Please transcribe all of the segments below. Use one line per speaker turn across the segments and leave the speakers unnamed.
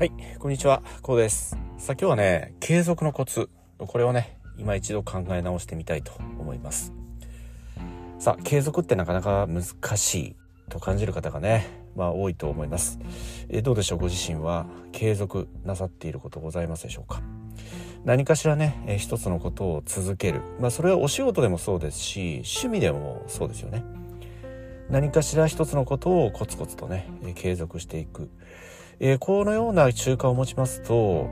はい、こんにちは、こうです。さあ今日はね、継続のコツ。これをね、今一度考え直してみたいと思います。さあ、継続ってなかなか難しいと感じる方がね、まあ多いと思います。えどうでしょう、ご自身は継続なさっていることございますでしょうか？何かしらね、え一つのことを続ける。まあそれはお仕事でもそうですし、趣味でもそうですよね。何かしら一つのことをコツコツとね、継続していく。えー、このような習慣を持ちますと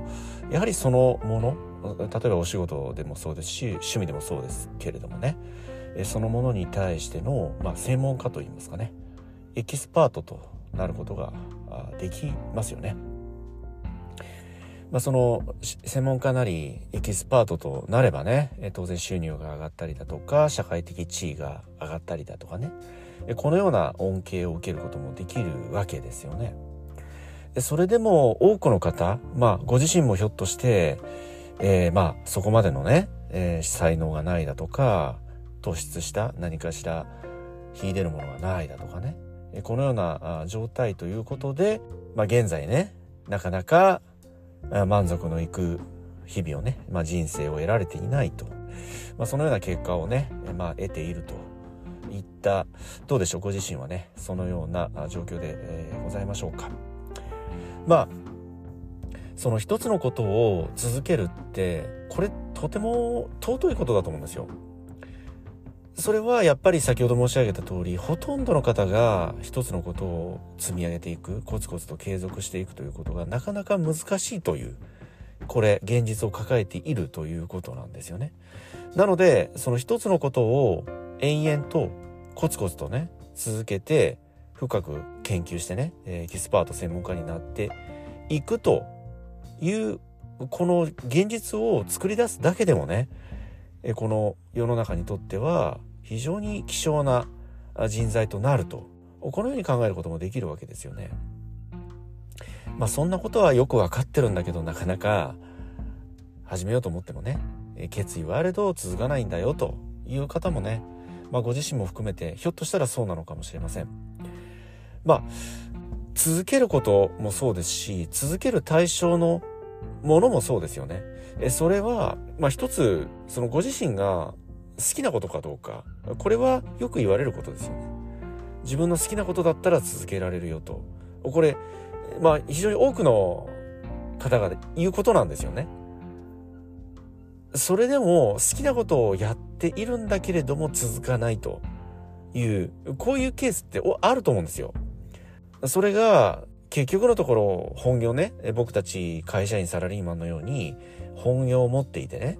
やはりそのもの例えばお仕事でもそうですし趣味でもそうですけれどもね、えー、そのものに対しての、まあ、専門家といいますかねエキスパートとなることができますよね。まあ、その専門家なりエキスパートとなればね当然収入が上がったりだとか社会的地位が上がったりだとかねこのような恩恵を受けることもできるわけですよね。でそれでも多くの方、まあ、ご自身もひょっとして、えー、まあ、そこまでのね、えー、才能がないだとか、突出した何かしら秀でるものがないだとかね、このような状態ということで、まあ、現在ね、なかなか満足のいく日々をね、まあ、人生を得られていないと、まあ、そのような結果をね、まあ、得ていると。いった、どうでしょう、ご自身はね、そのような状況で、えー、ございましょうか？まあその一つのことを続けるってこれとても尊いことだと思うんですよ。それはやっぱり先ほど申し上げた通りほとんどの方が一つのことを積み上げていくコツコツと継続していくということがなかなか難しいというこれ現実を抱えているということなんですよね。なのでその一つのことを延々とコツコツとね続けて深く研究してね、エキスパート専門家になっていくというこの現実を作り出すだけでもねこの世の中にとっては非常に希少な人材となるとこのように考えることもできるわけですよね。まあそんなことはよくわかってるんだけどなかなか始めようと思ってもね決意はあれど続かないんだよという方もね、まあ、ご自身も含めてひょっとしたらそうなのかもしれません。まあ続けることもそうですし続ける対象のものもそうですよね。えそれは、まあ一つ、そのご自身が好きなことかどうか、これはよく言われることですよね。自分の好きなことだったら続けられるよと。これ、まあ非常に多くの方が言うことなんですよね。それでも好きなことをやっているんだけれども続かないという、こういうケースってあると思うんですよ。それが結局のところ本業ね。僕たち会社員サラリーマンのように本業を持っていてね。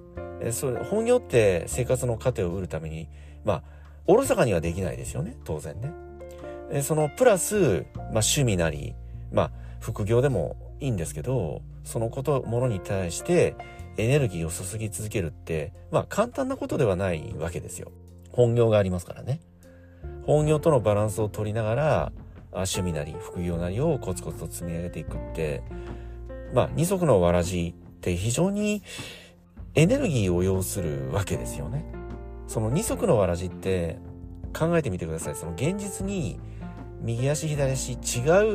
それ本業って生活の糧を得るためにまあおろそかにはできないですよね。当然ね。そのプラス、まあ、趣味なりまあ副業でもいいんですけどそのことものに対してエネルギーを注ぎ続けるってまあ簡単なことではないわけですよ。本業がありますからね。本業とのバランスを取りながら趣味なり副業なりをコツコツと積み上げていくってまあ二足のわらじって非常にエネルギーを要するわけですよね。その二足のわらじって考えてみてください。その現実に右足左足違う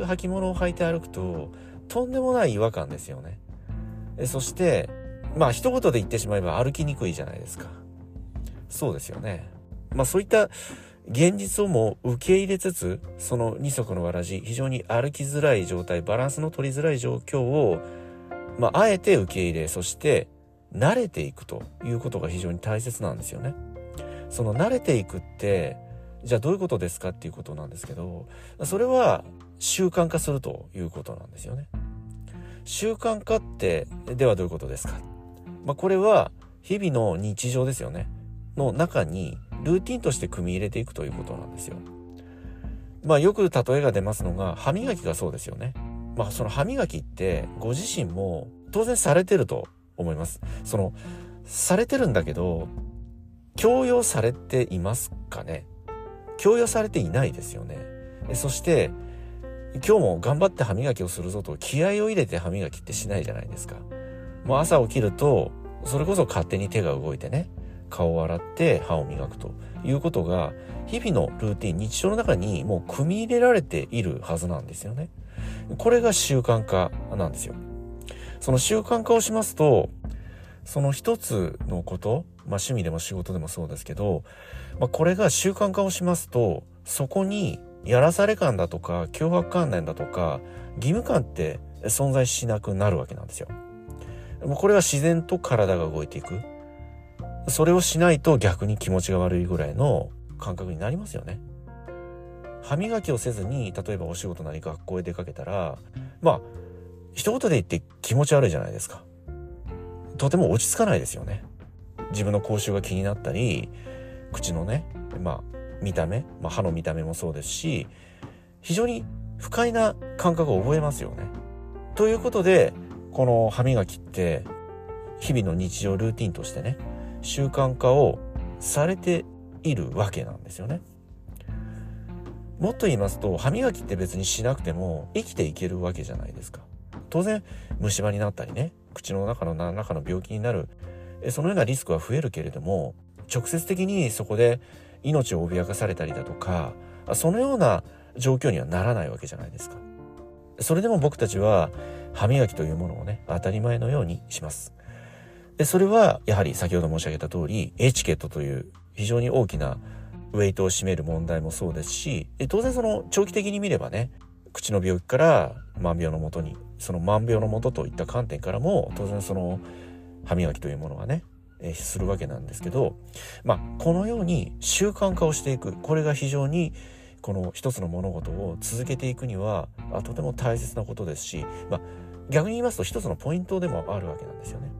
履物を履いて歩くととんでもない違和感ですよね。そしてまあ一言で言ってしまえば歩きにくいじゃないですか。そうですよね。まあそういった現実をも受け入れつつ、その二足のわらじ、非常に歩きづらい状態、バランスの取りづらい状況を、まあ、あえて受け入れ、そして慣れていくということが非常に大切なんですよね。その慣れていくって、じゃあどういうことですかっていうことなんですけど、それは習慣化するということなんですよね。習慣化って、ではどういうことですか？まあ、これは日々の日常ですよね。の中にルーティンとして組み入れていくということなんですよ。まあよく例えが出ますのが歯磨きがそうですよね。まあその歯磨きってご自身も当然されてると思います。そのされてるんだけど強要されていますかね？強要されていないですよね。そして今日も頑張って歯磨きをするぞと気合を入れて歯磨きってしないじゃないですか。もう朝起きるとそれこそ勝手に手が動いてね顔を洗って歯を磨くということが日々のルーティン日常の中にもう組み入れられているはずなんですよね。これが習慣化なんですよ。その習慣化をしますと、その一つのこと、まあ趣味でも仕事でもそうですけど、まあこれが習慣化をしますと、そこにやらされ感だとか脅迫観念だとか義務感って存在しなくなるわけなんですよ。もうこれは自然と体が動いていく。それをしないと逆に気持ちが悪いぐらいの感覚になりますよね。歯磨きをせずに例えばお仕事なり学校へ出かけたらまあ一言で言って気持ち悪いじゃないですか。とても落ち着かないですよね。自分の口臭が気になったり口のねまあ見た目、まあ、歯の見た目もそうですし非常に不快な感覚を覚えますよね。ということでこの歯磨きって日々の日常ルーティンとしてね習慣化をされているわけなんですよね。もっと言いますと歯磨きって別にしなくても生きていけるわけじゃないですか。当然虫歯になったりね口の中の何らかの病気になるそのようなリスクは増えるけれども直接的にそこで命を脅かされたりだとかそのような状況にはならないわけじゃないですか。それでも僕たちは歯磨きというものをね当たり前のようにします。でそれはやはり先ほど申し上げた通りエチケットという非常に大きなウェイトを占める問題もそうですしで当然その長期的に見ればね口の病気から万病のもとにその万病のもとといった観点からも当然その歯磨きというものはねするわけなんですけど、まあ、このように習慣化をしていくこれが非常にこの一つの物事を続けていくにはとても大切なことですし、まあ、逆に言いますと一つのポイントでもあるわけなんですよね。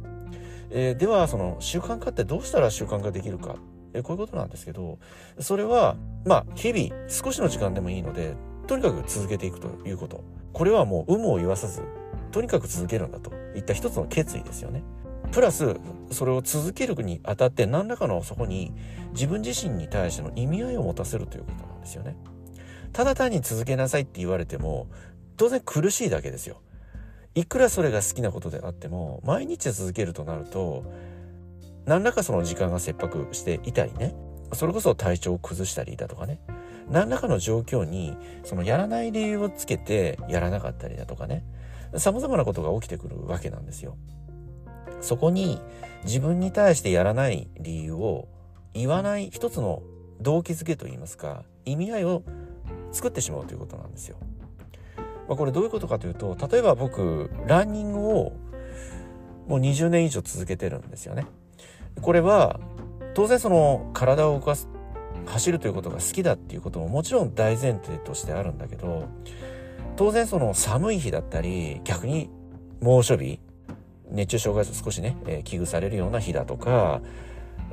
えー、ではその習慣化ってどうしたら習慣化できるか、えー、こういうことなんですけどそれはまあ日々少しの時間でもいいのでとにかく続けていくということこれはもう有無を言わさずとにかく続けるんだといった一つの決意ですよね。プラスそれを続けるにあたって何らかのそこに自分自身に対しての意味合いを持たせるということなんですよね。ただ単に続けなさいって言われても当然苦しいだけですよ。いくらそれが好きなことであっても毎日続けるとなると何らかその時間が切迫していたりねそれこそ体調を崩したりだとかね何らかの状況にそのやらない理由をつけてやらなかったりだとかね様々なことが起きてくるわけなんですよ。そこに自分に対してやらない理由を言わない一つの動機づけといいますか意味合いを作ってしまうということなんですよ。まあ、これどういうことかというと例えば僕ランニングをもう20年以上続けてるんですよね。これは当然その体を動かす走るということが好きだっていうことももちろん大前提としてあるんだけど当然その寒い日だったり逆に猛暑日熱中症が少しね、えー、危惧されるような日だとか、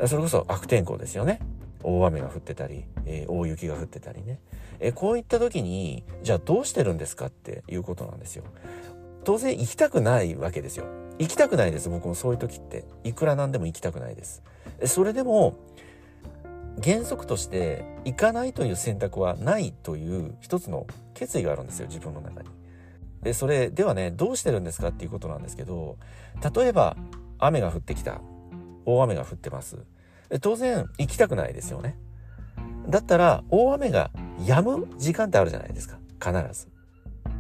それこそ悪天候ですよね。大雨が降ってたり、えー、大雪が降ってたりね。えー、こういった時に、じゃあどうしてるんですかっていうことなんですよ。当然行きたくないわけですよ。行きたくないです。僕もそういう時って。いくらなんでも行きたくないです。それでも、原則として行かないという選択はないという一つの決意があるんですよ。自分の中に。で、それではね、どうしてるんですかっていうことなんですけど、例えば、雨が降ってきた。大雨が降ってます。当然、行きたくないですよね。だったら、大雨が止む時間ってあるじゃないですか。必ず。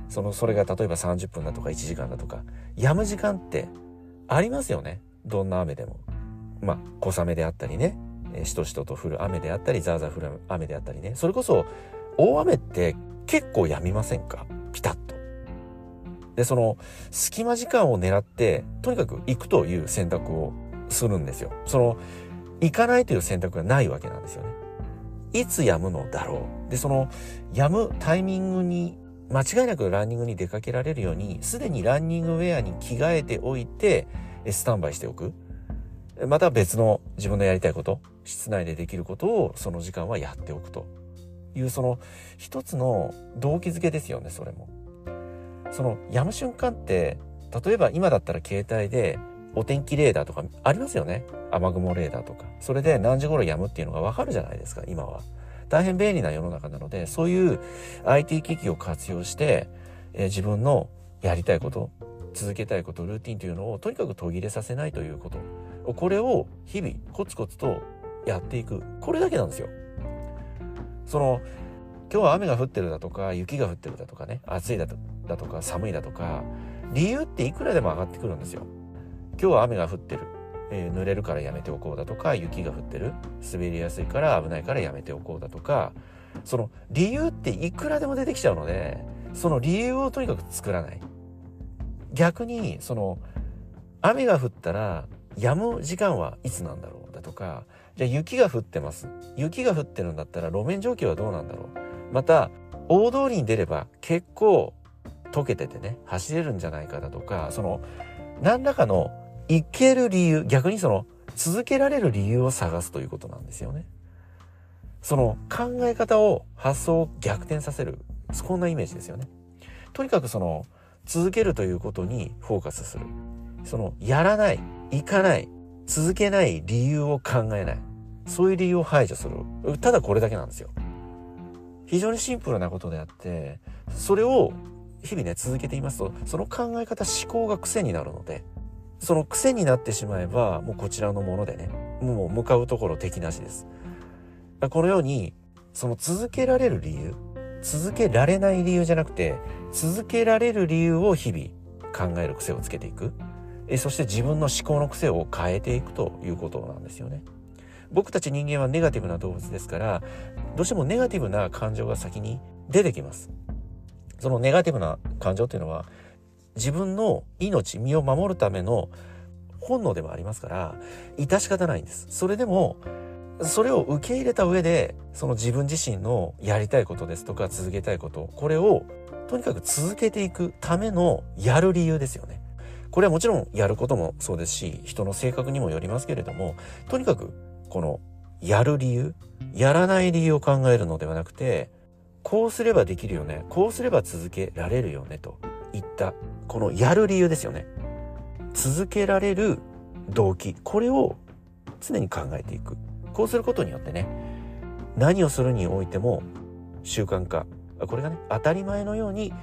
その、それが例えば30分だとか1時間だとか、止む時間ってありますよね。どんな雨でも。まあ、小雨であったりね、しとしとと降る雨であったり、ザーザー降る雨であったりね。それこそ、大雨って結構止みませんか？ピタッと。で、その隙間時間を狙って、とにかく行くという選択をするんですよ。その、行かないという選択がないわけなんですよね。いつ止むのだろう。で、その、止むタイミングに、間違いなくランニングに出かけられるように、すでにランニングウェアに着替えておいて、スタンバイしておく。また別の自分のやりたいこと、室内でできることをその時間はやっておくという、その一つの動機づけですよね、それも。そのやむ瞬間って例えば今だったら携帯でお天気レーダーとかありますよね。雨雲レーダーとか。それで何時頃止むっていうのがわかるじゃないですか今は。大変便利な世の中なのでそういう IT 機器を活用して、えー、自分のやりたいこと続けたいことルーティンというのをとにかく途切れさせないということ。これを日々コツコツとやっていく。これだけなんですよ。その今日は雨が降ってるだとか雪が降ってるだとかね暑いだとだとか寒いだとか理由っていくらでも上がってくるんですよ。今日は雨が降ってる、えー、濡れるからやめておこうだとか雪が降ってる。滑りやすいから危ないからやめておこうだとかその理由っていくらでも出てきちゃうのでその理由をとにかく作らない。逆にその雨が降ったら止む時間はいつなんだろうだとかじゃあ雪が降ってます。雪が降ってるんだったら路面状況はどうなんだろう。また大通りに出れば結構溶けててね走れるんじゃないかだとかその何らかの行ける理由逆にその続けられる理由を探すということなんですよね。その考え方を発想を逆転させるこんなイメージですよね。とにかくその続けるということにフォーカスする。そのやらない、行かない、続けない理由を考えない。そういう理由を排除する。ただこれだけなんですよ。非常にシンプルなことであって、それを日々ね、続けていますと、その考え方、思考が癖になるので、その癖になってしまえば、もうこちらのものでね、もう向かうところ敵なしです。このように、その続けられる理由、続けられない理由じゃなくて、続けられる理由を日々考える癖をつけていく。えそして自分の思考の癖を変えていくということなんですよね。僕たち人間はネガティブな動物ですから、どうしてもネガティブな感情が先に出てきます。そのネガティブな感情っていうのは、自分の命、身を守るための本能でもありますから、致し方ないんです。それでも、それを受け入れた上で、その自分自身のやりたいことですとか続けたいこと、これをとにかく続けていくためのやる理由ですよね。これはもちろんやることもそうですし、人の性格にもよりますけれども、とにかくこのやる理由、やらない理由を考えるのではなくて、こうすればできるよね、こうすれば続けられるよねといったこのやる理由ですよね。続けられる動機、これを常に考えていく。こうすることによってね、何をするにおいても習慣化、これがね、当たり前のように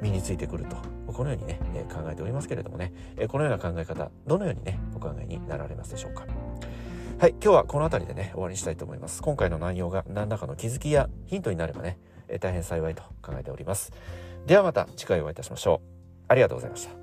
身についてくると。このようにね、考えておりますけれどもね、このような考え方、どのようにね、お考えになられますでしょうか。はい、今日はこの辺りでね、終わりにしたいと思います。今回の内容が何らかの気づきやヒントになればね、大変幸いと考えております。ではまた次回お会いいたしましょう。ありがとうございました。